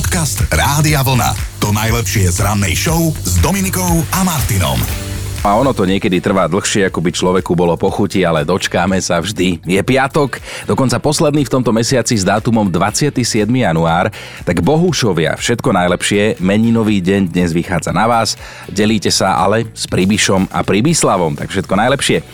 Podcast Rádia Vlna. To najlepšie z rannej show s Dominikou a Martinom. A ono to niekedy trvá dlhšie, ako by človeku bolo pochuti, ale dočkáme sa vždy. Je piatok, dokonca posledný v tomto mesiaci s dátumom 27. január, tak bohušovia, všetko najlepšie, meninový deň dnes vychádza na vás, delíte sa ale s Pribišom a Pribislavom, tak všetko najlepšie.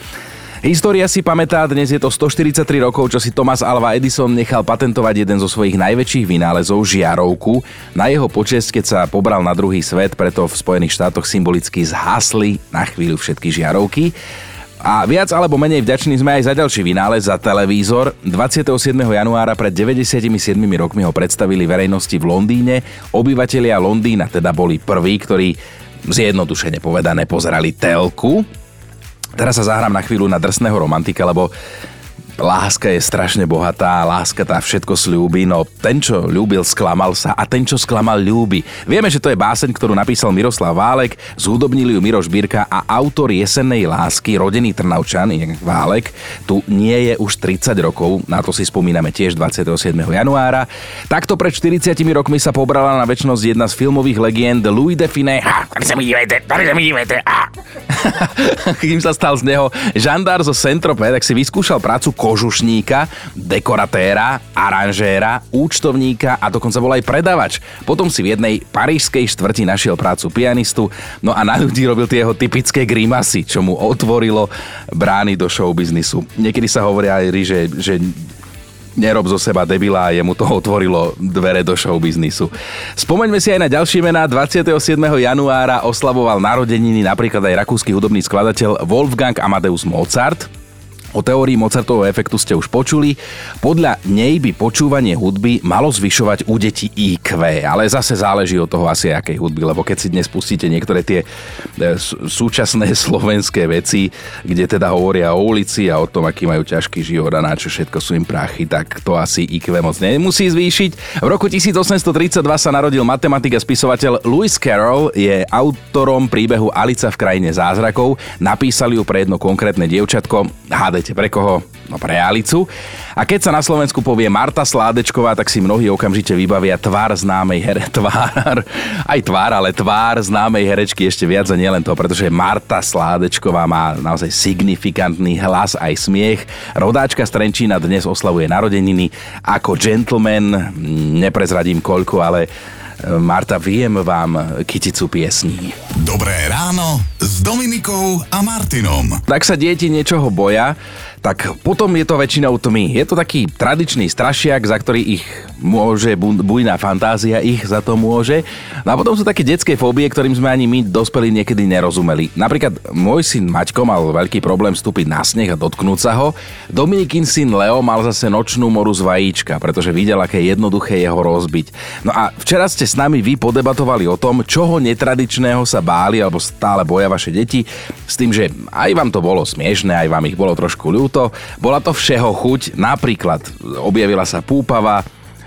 História si pamätá, dnes je to 143 rokov, čo si Thomas Alva Edison nechal patentovať jeden zo svojich najväčších vynálezov, žiarovku. Na jeho počest, keď sa pobral na druhý svet, preto v Spojených štátoch symbolicky zhasli na chvíľu všetky žiarovky. A viac alebo menej vďační sme aj za ďalší vynález, za televízor. 27. januára pred 97 rokmi ho predstavili verejnosti v Londýne. Obyvatelia Londýna teda boli prví, ktorí zjednodušene povedané pozerali telku. Teraz sa zahrám na chvíľu na drsného romantika, lebo Láska je strašne bohatá, láska tá všetko slúbi, no ten, čo ľúbil, sklamal sa a ten, čo sklamal, ľúbi. Vieme, že to je báseň, ktorú napísal Miroslav Válek, zúdobnili ju Miroš Birka a autor Jesennej lásky, rodený Trnavčan, Válek, tu nie je už 30 rokov, na to si spomíname tiež 27. januára. Takto pred 40 rokmi sa pobrala na väčšnosť jedna z filmových legend Louis mi dívajte. Kým sa stal z neho žandár zo Centrope, tak si vyskúšal prácu kožušníka, dekoratéra, aranžéra, účtovníka a dokonca bol aj predavač. Potom si v jednej parížskej štvrti našiel prácu pianistu, no a na ľudí robil tie jeho typické grimasy, čo mu otvorilo brány do showbiznisu. Niekedy sa hovoria aj, že, že nerob zo seba debila a jemu to otvorilo dvere do showbiznisu. Spomeňme si aj na ďalšie mená. 27. januára oslavoval narodeniny napríklad aj rakúsky hudobný skladateľ Wolfgang Amadeus Mozart. O teórii Mozartovho efektu ste už počuli. Podľa nej by počúvanie hudby malo zvyšovať u detí IQ, ale zase záleží od toho asi akej hudby, lebo keď si dnes pustíte niektoré tie e, súčasné slovenské veci, kde teda hovoria o ulici a o tom, aký majú ťažký život a na čo všetko sú im prachy, tak to asi IQ moc nemusí zvýšiť. V roku 1832 sa narodil matematik a spisovateľ Lewis Carroll, je autorom príbehu Alica v krajine zázrakov, napísali ju pre jedno konkrétne dievčatko, hádajte Viete pre koho? No pre Alicu. A keď sa na Slovensku povie Marta Sládečková, tak si mnohí okamžite vybavia tvár známej here... Tvár, aj tvár, ale tvár známej herečky ešte viac a nielen to, pretože Marta Sládečková má naozaj signifikantný hlas aj smiech. Rodáčka z Trenčína dnes oslavuje narodeniny ako gentleman, neprezradím koľko, ale Marta, viem vám kyticu piesní. Dobré ráno s Dominikou a Martinom. Tak sa deti niečoho boja, tak potom je to väčšinou tmy. Je to taký tradičný strašiak, za ktorý ich môže bujná fantázia, ich za to môže. No a potom sú také detské fóbie, ktorým sme ani my dospelí niekedy nerozumeli. Napríklad môj syn Maťko mal veľký problém vstúpiť na sneh a dotknúť sa ho. Dominikin syn Leo mal zase nočnú moru z vajíčka, pretože videl, aké jednoduché jeho rozbiť. No a včera ste s nami vy podebatovali o tom, čoho netradičného sa báli alebo stále boja vaše deti, s tým, že aj vám to bolo smiešné, aj vám ich bolo trošku ľúto, to. Bola to všeho chuť, napríklad objavila sa púpava,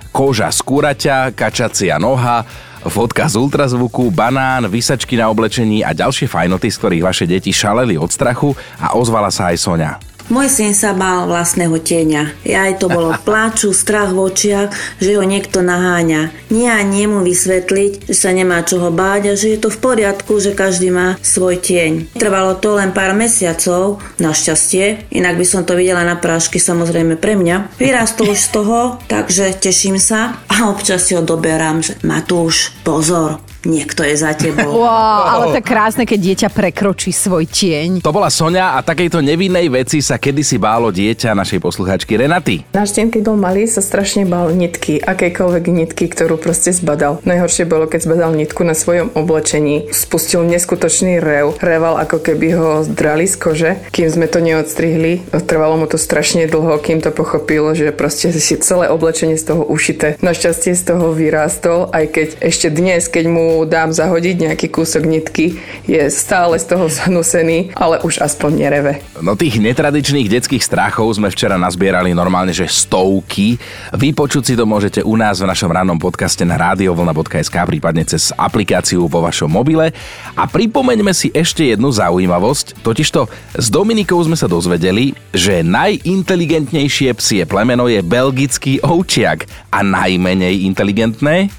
koža z kuraťa, kačacia noha, fotka z ultrazvuku, banán, vysačky na oblečení a ďalšie fajnoty, z ktorých vaše deti šaleli od strachu a ozvala sa aj Sonia. Môj syn sa bál vlastného tieňa. Aj to bolo pláču, strach v očiach, že ho niekto naháňa. Nie a nie mu vysvetliť, že sa nemá čoho báť a že je to v poriadku, že každý má svoj tieň. Trvalo to len pár mesiacov, našťastie, inak by som to videla na prášky samozrejme pre mňa. Vyrastol už z toho, takže teším sa a občas si ho doberám, že Matúš, pozor, niekto je za tebou. Wow, ale to krásne, keď dieťa prekročí svoj tieň. To bola Sonia a takejto nevinnej veci sa kedysi bálo dieťa našej posluchačky Renaty. Náš deň, keď bol malý, sa strašne bál nitky, akejkoľvek nitky, ktorú proste zbadal. Najhoršie bolo, keď zbadal nitku na svojom oblečení. Spustil neskutočný rev. Reval, ako keby ho zdrali z kože. Kým sme to neodstrihli, trvalo mu to strašne dlho, kým to pochopil, že proste si celé oblečenie z toho ušité. Našťastie z toho vyrástol, aj keď ešte dnes, keď mu dám zahodiť nejaký kúsok nitky, je stále z toho zhnusený, ale už aspoň nereve. No tých netradičných detských strachov sme včera nazbierali normálne, že stovky. Vypočuť si to môžete u nás v našom rannom podcaste na radiovlna.sk, prípadne cez aplikáciu vo vašom mobile. A pripomeňme si ešte jednu zaujímavosť, totižto s Dominikou sme sa dozvedeli, že najinteligentnejšie psie plemeno je belgický ovčiak a najmenej inteligentné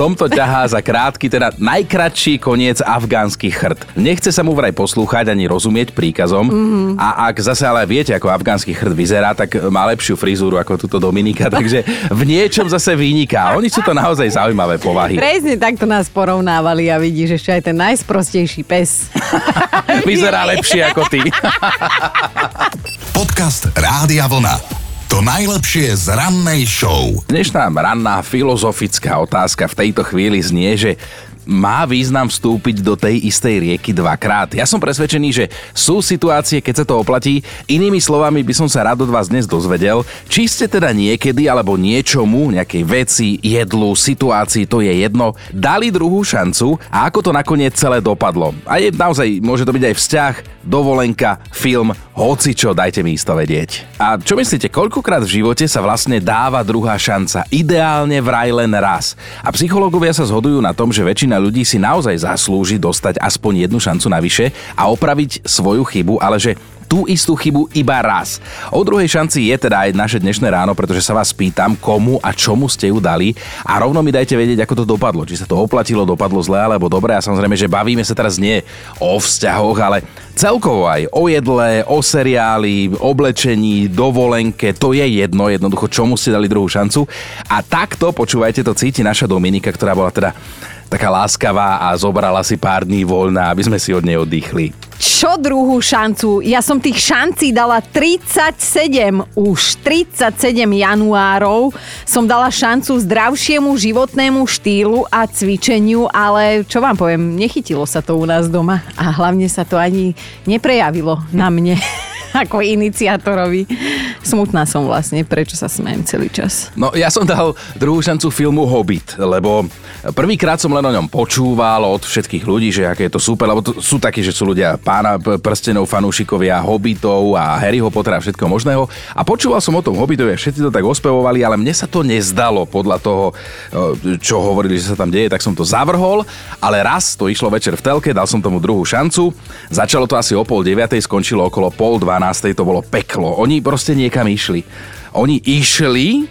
tomto ťahá za krátky, teda najkratší koniec afgánsky chrt. Nechce sa mu vraj poslúchať ani rozumieť príkazom mm-hmm. a ak zase ale viete, ako afgánsky chrt vyzerá, tak má lepšiu frizúru ako túto Dominika, takže v niečom zase vyniká. Oni sú to naozaj zaujímavé povahy. Presne takto nás porovnávali a vidíš ešte aj ten najsprostejší pes. Vyzerá lepšie ako ty. Podcast Rádia Vlna. To najlepšie z rannej show. Dnešná ranná filozofická otázka v tejto chvíli znie, že má význam vstúpiť do tej istej rieky dvakrát. Ja som presvedčený, že sú situácie, keď sa to oplatí. Inými slovami by som sa rád od vás dnes dozvedel, či ste teda niekedy alebo niečomu, nejakej veci, jedlu, situácii, to je jedno, dali druhú šancu a ako to nakoniec celé dopadlo. A je naozaj, môže to byť aj vzťah, dovolenka, film, hoci čo, dajte mi isto vedieť. A čo myslíte, koľkokrát v živote sa vlastne dáva druhá šanca? Ideálne vraj len raz. A psychológovia sa zhodujú na tom, že väčšina ľudí si naozaj zaslúži dostať aspoň jednu šancu navyše a opraviť svoju chybu, ale že tú istú chybu iba raz. O druhej šanci je teda aj naše dnešné ráno, pretože sa vás pýtam, komu a čomu ste ju dali a rovno mi dajte vedieť, ako to dopadlo. Či sa to oplatilo, dopadlo zle alebo dobre a samozrejme, že bavíme sa teraz nie o vzťahoch, ale celkovo aj o jedle, o seriáli, oblečení, dovolenke, to je jedno, jednoducho čomu ste dali druhú šancu. A takto, počúvajte, to cíti naša Dominika, ktorá bola teda taká láskavá a zobrala si pár dní voľna, aby sme si od nej oddychli. Čo druhú šancu? Ja som tých šancí dala 37. Už 37 januárov som dala šancu zdravšiemu životnému štýlu a cvičeniu, ale čo vám poviem, nechytilo sa to u nás doma a hlavne sa to ani neprejavilo na mne ako iniciátorovi. Smutná som vlastne, prečo sa smejem celý čas. No ja som dal druhú šancu filmu Hobbit, lebo prvýkrát som len o ňom počúval od všetkých ľudí, že aké je to super, lebo to sú takí, že sú ľudia pána prstenov, fanúšikovia, Hobbitov a Harryho Pottera a všetko možného. A počúval som o tom Hobbitovi všetci to tak ospevovali, ale mne sa to nezdalo podľa toho, e, čo hovorili, že sa tam deje, tak som to zavrhol, ale raz to išlo večer v telke, dal som tomu druhú šancu. Začalo to asi o pol deviatej, skončilo okolo pol 12, to bolo peklo. Oni proste niekam išli. Oni išli,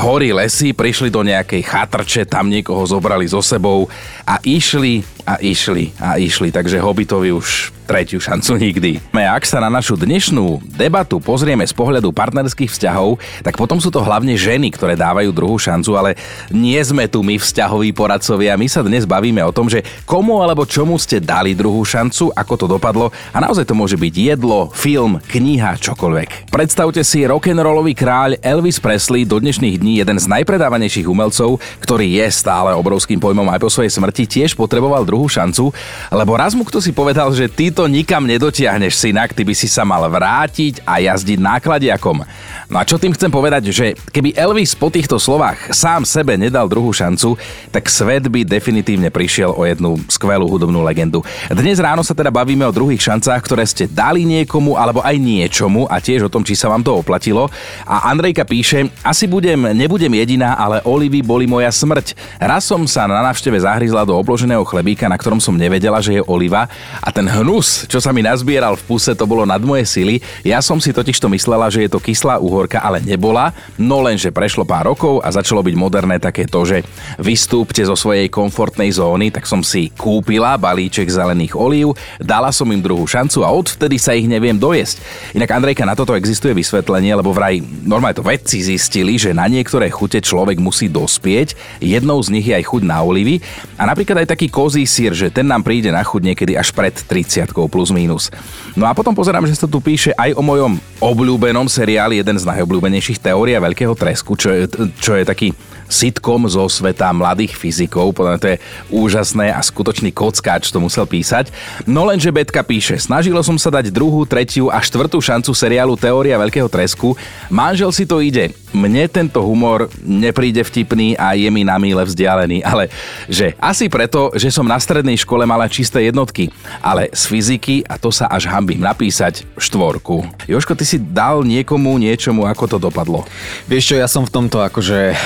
hory lesy, prišli do nejakej chatrče, tam niekoho zobrali so sebou a išli a išli a išli, takže Hobbitovi už tretiu šancu nikdy. A ak sa na našu dnešnú debatu pozrieme z pohľadu partnerských vzťahov, tak potom sú to hlavne ženy, ktoré dávajú druhú šancu, ale nie sme tu my vzťahoví poradcovia. My sa dnes bavíme o tom, že komu alebo čomu ste dali druhú šancu, ako to dopadlo a naozaj to môže byť jedlo, film, kniha, čokoľvek. Predstavte si rock'n'rollový kráľ Elvis Presley do dnešných dní jeden z najpredávanejších umelcov, ktorý je stále obrovským pojmom aj po svojej smrti, tiež potreboval druhú šancu, lebo raz mu kto si povedal, že ty to nikam nedotiahneš, synak, ty by si sa mal vrátiť a jazdiť nákladiakom. No a čo tým chcem povedať, že keby Elvis po týchto slovách sám sebe nedal druhú šancu, tak svet by definitívne prišiel o jednu skvelú hudobnú legendu. Dnes ráno sa teda bavíme o druhých šancách, ktoré ste dali niekomu alebo aj niečomu a tiež o tom, či sa vám to oplatilo. A Andrejka píše, asi budem, nebudem jediná, ale olivy boli moja smrť. Raz som sa na návšteve zahryzla do obloženého chlebíka, na ktorom som nevedela, že je oliva a ten hnus čo sa mi nazbieral v puse, to bolo nad moje sily. Ja som si totiž to myslela, že je to kyslá uhorka, ale nebola. No lenže prešlo pár rokov a začalo byť moderné také to, že vystúpte zo svojej komfortnej zóny, tak som si kúpila balíček zelených olív, dala som im druhú šancu a odvtedy sa ich neviem dojesť. Inak Andrejka, na toto existuje vysvetlenie, lebo vraj normálne to vedci zistili, že na niektoré chute človek musí dospieť, jednou z nich je aj chuť na olivy a napríklad aj taký kozí sír, že ten nám príde na chuť niekedy až pred 30 rokov plus minus. No a potom pozerám, že sa tu píše aj o mojom obľúbenom seriáli, jeden z najobľúbenejších teória Veľkého tresku, čo je, čo je taký sitcom zo sveta mladých fyzikov. Podľa to je úžasné a skutočný kockáč to musel písať. No lenže Betka píše, snažilo som sa dať druhú, tretiu a štvrtú šancu seriálu Teória Veľkého tresku. Manžel si to ide. Mne tento humor nepríde vtipný a je mi na míle vzdialený, ale že asi preto, že som na strednej škole mala čisté jednotky, ale z fyziky, a to sa až hambím napísať, štvorku. Joško, ty si dal niekomu niečomu, ako to dopadlo? Vieš čo, ja som v tomto akože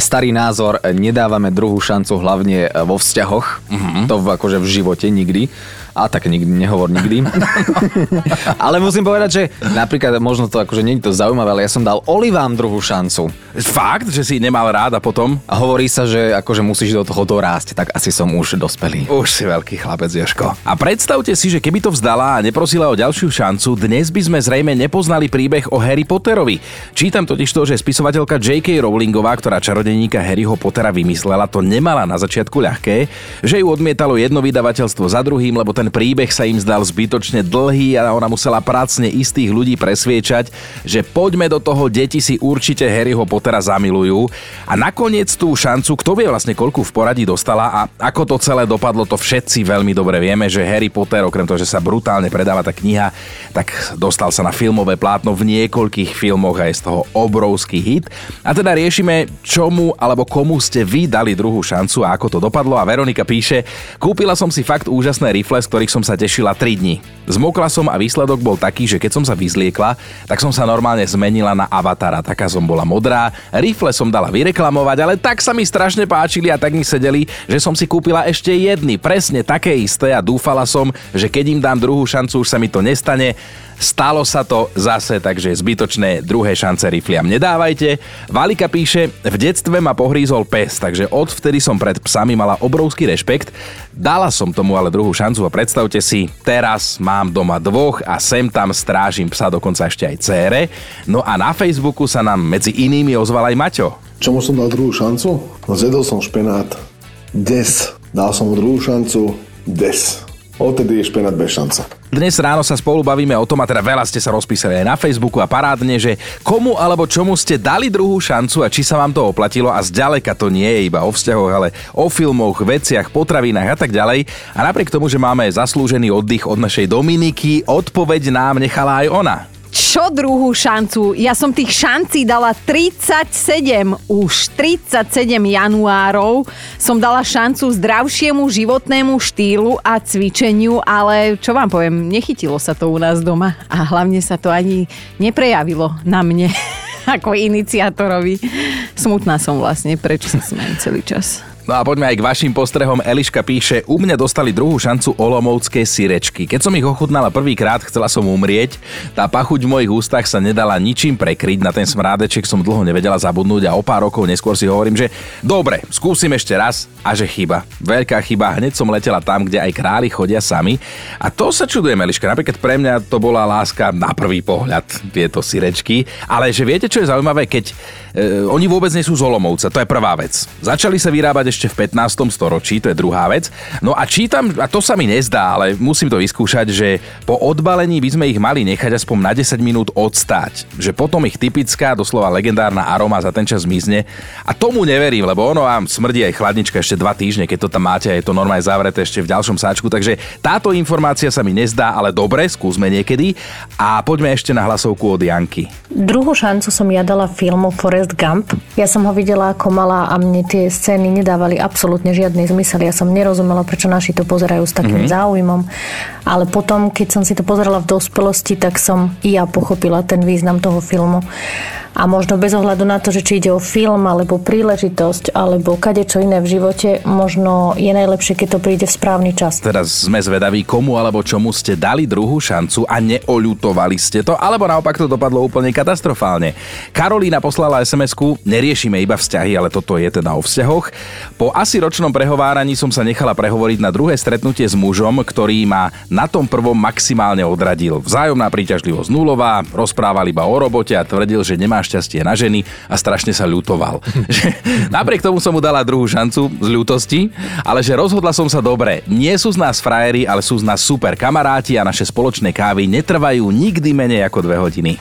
starý názor, nedávame druhú šancu hlavne vo vzťahoch, mm-hmm. to v, akože v živote nikdy. A tak nikdy, nehovor nikdy. ale musím povedať, že napríklad možno to akože nie je to zaujímavé, ale ja som dal Olivám druhú šancu. Fakt, že si nemal rád a potom? A hovorí sa, že akože musíš do toho dorásť, tak asi som už dospelý. Už si veľký chlapec, Joško. A predstavte si, že keby to vzdala a neprosila o ďalšiu šancu, dnes by sme zrejme nepoznali príbeh o Harry Potterovi. Čítam totiž to, že spisovateľka J.K. Rowlingová, ktorá čarodeníka Harryho Pottera vymyslela, to nemala na začiatku ľahké, že ju odmietalo jedno vydavateľstvo za druhým, lebo ten príbeh sa im zdal zbytočne dlhý a ona musela prácne istých ľudí presviečať, že poďme do toho, deti si určite Harryho Pottera zamilujú. A nakoniec tú šancu, kto vie vlastne koľku v poradí dostala a ako to celé dopadlo, to všetci veľmi dobre vieme, že Harry Potter, okrem toho, že sa brutálne predáva tá kniha, tak dostal sa na filmové plátno v niekoľkých filmoch a je z toho obrovský hit. A teda riešime, čomu alebo komu ste vy dali druhú šancu a ako to dopadlo. A Veronika píše, kúpila som si fakt úžasné rifle, z ktorých som sa tešila 3 dní. Zmokla som a výsledok bol taký, že keď som sa vyzliekla, tak som sa normálne zmenila na avatara. Taká som bola modrá, rifle som dala vyreklamovať, ale tak sa mi strašne páčili a tak mi sedeli, že som si kúpila ešte jedny, presne také isté a dúfala som, že keď im dám druhú šancu, už sa mi to nestane. Stalo sa to zase, takže zbytočné druhé šance rifliam nedávajte. Valika píše, v detstve ma pohrízol pes, takže odvtedy som pred psami mala obrovský rešpekt. Dala som tomu ale druhú šancu a predstavte si, teraz mám doma dvoch a sem tam strážim psa dokonca ešte aj cére. No a na Facebooku sa nám medzi inými ozval aj Maťo. Čomu som dal druhú šancu? No zjedol som špenát. Des. Dal som mu druhú šancu. Des. Odtedy je špenát bez šanca. Dnes ráno sa spolu bavíme o tom, a teda veľa ste sa rozpísali aj na Facebooku a parádne, že komu alebo čomu ste dali druhú šancu a či sa vám to oplatilo a zďaleka to nie je iba o vzťahoch, ale o filmoch, veciach, potravinách a tak ďalej. A napriek tomu, že máme zaslúžený oddych od našej Dominiky, odpoveď nám nechala aj ona. Čo druhú šancu? Ja som tých šancí dala 37. Už 37 januárov som dala šancu zdravšiemu životnému štýlu a cvičeniu, ale čo vám poviem, nechytilo sa to u nás doma a hlavne sa to ani neprejavilo na mne ako iniciátorovi. Smutná som vlastne, prečo sa celý čas. No a poďme aj k vašim postrehom. Eliška píše, u mňa dostali druhú šancu olomovské sirečky. Keď som ich ochutnala prvýkrát, chcela som umrieť. Tá pachuť v mojich ústach sa nedala ničím prekryť. Na ten smrádeček som dlho nevedela zabudnúť a o pár rokov neskôr si hovorím, že dobre, skúsim ešte raz a že chyba. Veľká chyba, hneď som letela tam, kde aj králi chodia sami. A to sa čudujem, Eliška. Napríklad pre mňa to bola láska na prvý pohľad, tieto sirečky. Ale že viete, čo je zaujímavé, keď e, oni vôbec nie sú z Olomovca, to je prvá vec. Začali sa vyrábať ešte v 15. storočí, to je druhá vec. No a čítam, a to sa mi nezdá, ale musím to vyskúšať, že po odbalení by sme ich mali nechať aspoň na 10 minút odstáť. Že potom ich typická, doslova legendárna aroma za ten čas zmizne. A tomu neverím, lebo ono vám smrdí aj chladnička ešte dva týždne, keď to tam máte a je to normálne zavreté ešte v ďalšom sáčku. Takže táto informácia sa mi nezdá, ale dobre, skúsme niekedy. A poďme ešte na hlasovku od Janky. Druhú šancu som ja dala filmu Forest Gump. Ja som ho videla ako malá a mne tie scény nedávali absolútne žiadny zmysel. Ja som nerozumela, prečo naši to pozerajú s takým mm-hmm. záujmom. Ale potom, keď som si to pozerala v dospelosti, tak som i ja pochopila ten význam toho filmu. A možno bez ohľadu na to, že či ide o film, alebo príležitosť, alebo kade čo iné v živote, možno je najlepšie, keď to príde v správny čas. Teraz sme zvedaví, komu alebo čomu ste dali druhú šancu a neoľutovali ste to, alebo naopak to dopadlo úplne katastrofálne. Karolína poslala SMS-ku, neriešime iba vzťahy, ale toto je teda o vzťahoch. Po asi ročnom prehováraní som sa nechala prehovoriť na druhé stretnutie s mužom, ktorý ma na tom prvom maximálne odradil. Vzájomná príťažlivosť nulová, rozprával iba o robote a tvrdil, že nemá šťastie na ženy a strašne sa ľutoval. Napriek tomu som mu dala druhú šancu z ľútosti, ale že rozhodla som sa dobre. Nie sú z nás frajeri, ale sú z nás super kamaráti a naše spoločné kávy netrvajú nikdy menej ako dve hodiny.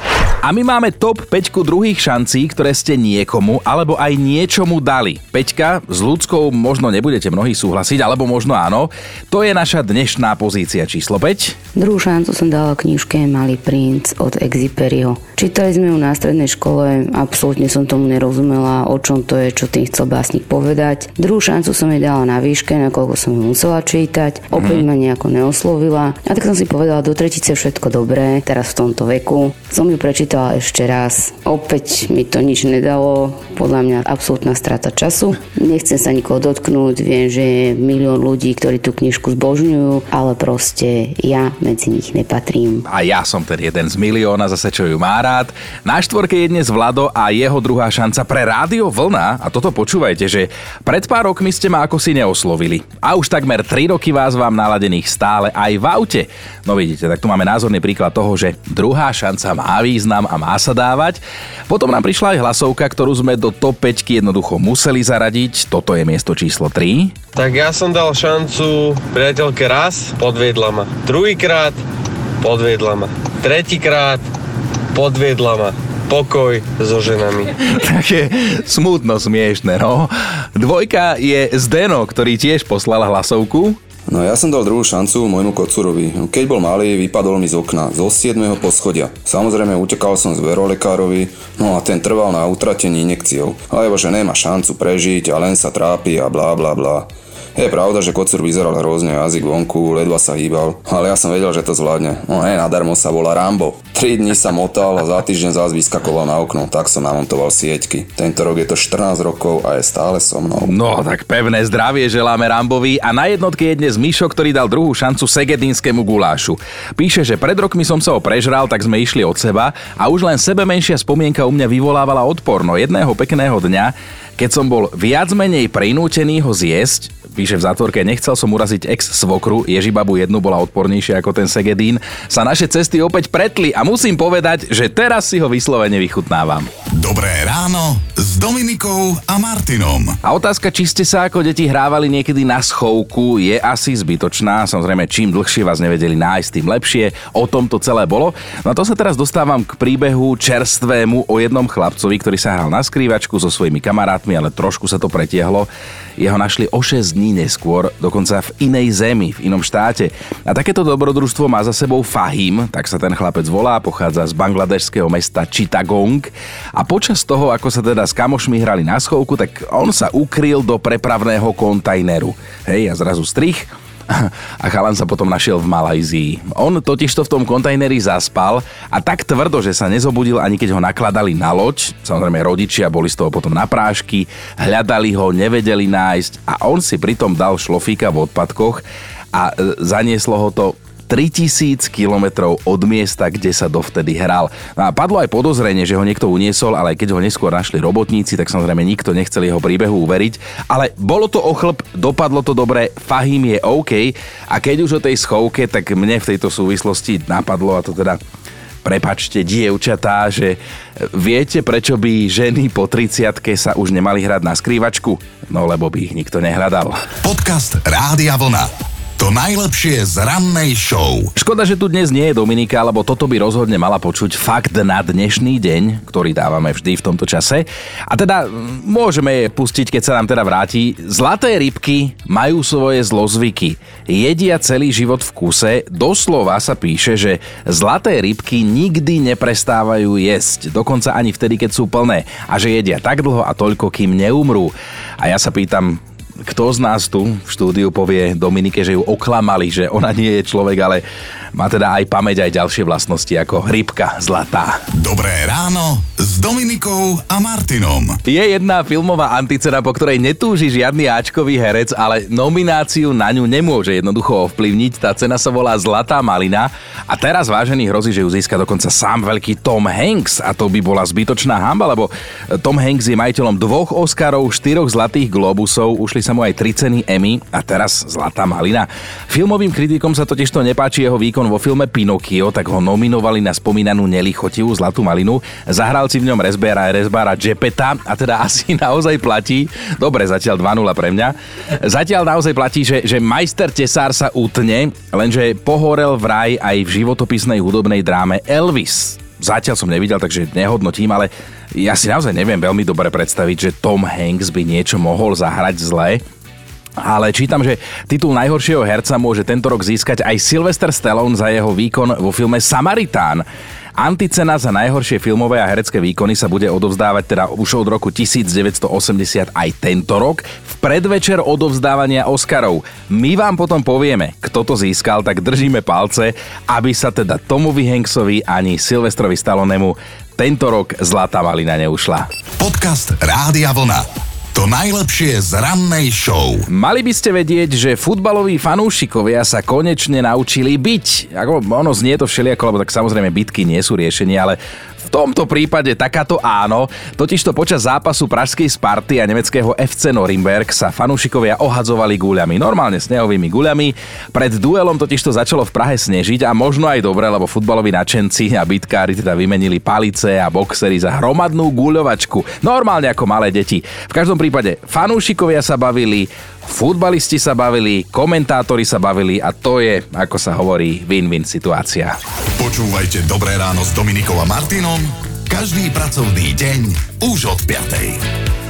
A my máme top 5 druhých šancí, ktoré ste niekomu alebo aj niečomu dali. Peťka, s ľudskou možno nebudete mnohí súhlasiť, alebo možno áno. To je naša dnešná pozícia číslo 5. Druhú šancu som dala knižke Malý princ od Exiperiho. Čítali sme ju na strednej škole škole, absolútne som tomu nerozumela, o čom to je, čo tým chcel básnik povedať. Druhú šancu som jej dala na výške, nakoľko som ju musela čítať. Opäť mm. ma nejako neoslovila. A tak som si povedala, do tretice všetko dobré, teraz v tomto veku. Som ju prečítala ešte raz. Opäť mi to nič nedalo. Podľa mňa absolútna strata času. Nechcem sa nikoho dotknúť, viem, že je milión ľudí, ktorí tú knižku zbožňujú, ale proste ja medzi nich nepatrím. A ja som ten jeden z milióna zase, čo ju má rád. Na štvorke je dnes Vlado a jeho druhá šanca pre Rádio Vlna. A toto počúvajte, že pred pár rokmi ste ma ako si neoslovili. A už takmer 3 roky vás vám naladených stále aj v aute. No vidíte, tak tu máme názorný príklad toho, že druhá šanca má význam a má sa dávať. Potom nám prišla aj hlasovka, ktorú sme do top 5 jednoducho museli zaradiť. Toto je miesto číslo 3. Tak ja som dal šancu priateľke raz, podviedla ma. Druhýkrát podviedla ma. Tretíkrát podviedla ma pokoj so ženami. Také smutno smiešne, no. Dvojka je Zdeno, ktorý tiež poslal hlasovku. No ja som dal druhú šancu môjmu kocurovi. Keď bol malý, vypadol mi z okna, zo 7. poschodia. Samozrejme, utekal som z verolekárovi, no a ten trval na utratení injekciou. Lebo že nemá šancu prežiť a len sa trápi a blá blá blá. Je pravda, že kocúr vyzeral hrozne, jazyk vonku, ledva sa hýbal, ale ja som vedel, že to zvládne. No hej, nadarmo sa volá Rambo. 3 dní sa motal a za týždeň zás vyskakoval na okno, tak som namontoval sieťky. Tento rok je to 14 rokov a je stále so mnou. No, tak pevné zdravie želáme Rambovi a na jednotke je dnes Mišo, ktorý dal druhú šancu segedinskému gulášu. Píše, že pred rokmi som sa ho prežral, tak sme išli od seba a už len sebe menšia spomienka u mňa vyvolávala odpor, jedného pekného dňa keď som bol viac menej prinútený ho zjesť, píše v zátvorke, nechcel som uraziť ex-svokru, Ježibabu jednu bola odpornejšia ako ten Segedín, sa naše cesty opäť pretli a musím povedať, že teraz si ho vyslovene vychutnávam. Dobré ráno s Dominikou a Martinom. A otázka, či ste sa ako deti hrávali niekedy na schovku, je asi zbytočná. Samozrejme, čím dlhšie vás nevedeli nájsť, tým lepšie. O tom to celé bolo. No a to sa teraz dostávam k príbehu čerstvému o jednom chlapcovi, ktorý sa hral na skrývačku so svojimi kamarátmi ale trošku sa to pretiahlo. Jeho našli o 6 dní neskôr, dokonca v inej zemi, v inom štáte. A takéto dobrodružstvo má za sebou Fahim, tak sa ten chlapec volá, pochádza z bangladešského mesta Chittagong. A počas toho, ako sa teda s kamošmi hrali na schovku, tak on sa ukryl do prepravného kontajneru. Hej, a zrazu strich, a chalan sa potom našiel v Malajzii. On totižto v tom kontajneri zaspal a tak tvrdo, že sa nezobudil ani keď ho nakladali na loď. Samozrejme rodičia boli z toho potom na prášky, hľadali ho, nevedeli nájsť a on si pritom dal šlofíka v odpadkoch a e, zanieslo ho to 3000 kilometrov od miesta, kde sa dovtedy hral. No a padlo aj podozrenie, že ho niekto uniesol, ale keď ho neskôr našli robotníci, tak samozrejme nikto nechcel jeho príbehu uveriť. Ale bolo to ochlb, dopadlo to dobre, Fahim je OK a keď už o tej schovke, tak mne v tejto súvislosti napadlo, a to teda prepačte, dievčatá, že viete, prečo by ženy po 30 sa už nemali hrať na skrývačku? No lebo by ich nikto nehľadal. Podcast Rádia Vlna. To najlepšie z rannej show. Škoda, že tu dnes nie je Dominika, lebo toto by rozhodne mala počuť fakt na dnešný deň, ktorý dávame vždy v tomto čase. A teda môžeme je pustiť, keď sa nám teda vráti. Zlaté rybky majú svoje zlozvyky. Jedia celý život v kuse. Doslova sa píše, že zlaté rybky nikdy neprestávajú jesť. Dokonca ani vtedy, keď sú plné. A že jedia tak dlho a toľko, kým neumrú. A ja sa pýtam, kto z nás tu v štúdiu povie Dominike, že ju oklamali, že ona nie je človek, ale má teda aj pamäť, aj ďalšie vlastnosti ako rybka zlatá. Dobré ráno s Dominikou a Martinom. Je jedna filmová anticena, po ktorej netúži žiadny Ačkový herec, ale nomináciu na ňu nemôže jednoducho ovplyvniť. Tá cena sa volá Zlatá malina a teraz vážený hrozí, že ju získa dokonca sám veľký Tom Hanks a to by bola zbytočná hamba, lebo Tom Hanks je majiteľom dvoch Oscarov, štyroch Zlatých Globusov, ušli sa mu aj tri ceny Emmy a teraz Zlatá malina. Filmovým kritikom sa totiž to nepáči jeho výkon vo filme Pinokio, tak ho nominovali na spomínanú nelichotivú Zlatú malinu. Zahral si v ňom Resbera, Resbara Jepeta a teda asi naozaj platí, dobre zatiaľ 2-0 pre mňa, zatiaľ naozaj platí, že, že majster tesár sa utne, lenže pohorel vraj aj v životopisnej hudobnej dráme Elvis. Zatiaľ som nevidel, takže nehodnotím, ale ja si naozaj neviem veľmi dobre predstaviť, že Tom Hanks by niečo mohol zahrať zle. Ale čítam, že titul najhoršieho herca môže tento rok získať aj Sylvester Stallone za jeho výkon vo filme Samaritán. Anticena za najhoršie filmové a herecké výkony sa bude odovzdávať teda už od roku 1980 aj tento rok v predvečer odovzdávania Oscarov. My vám potom povieme, kto to získal, tak držíme palce, aby sa teda Tomovi Hanksovi ani Silvestrovi Stallonemu tento rok Zlatá malina neušla. Podcast Rádia Vlna. To najlepšie z rannej show. Mali by ste vedieť, že futbaloví fanúšikovia sa konečne naučili byť. Ako ono znie to všelijako, lebo tak samozrejme bitky nie sú riešenie, ale tomto prípade takáto áno, totižto počas zápasu pražskej Sparty a nemeckého FC Norimberg sa fanúšikovia ohadzovali guľami, normálne snehovými guľami. Pred duelom totižto začalo v Prahe snežiť a možno aj dobre, lebo futbaloví nadšenci a bitkári teda vymenili palice a boxery za hromadnú guľovačku, normálne ako malé deti. V každom prípade fanúšikovia sa bavili, futbalisti sa bavili, komentátori sa bavili a to je, ako sa hovorí, win-win situácia. Počúvajte Dobré ráno s Dominikom a Martinom každý pracovný deň už od 5.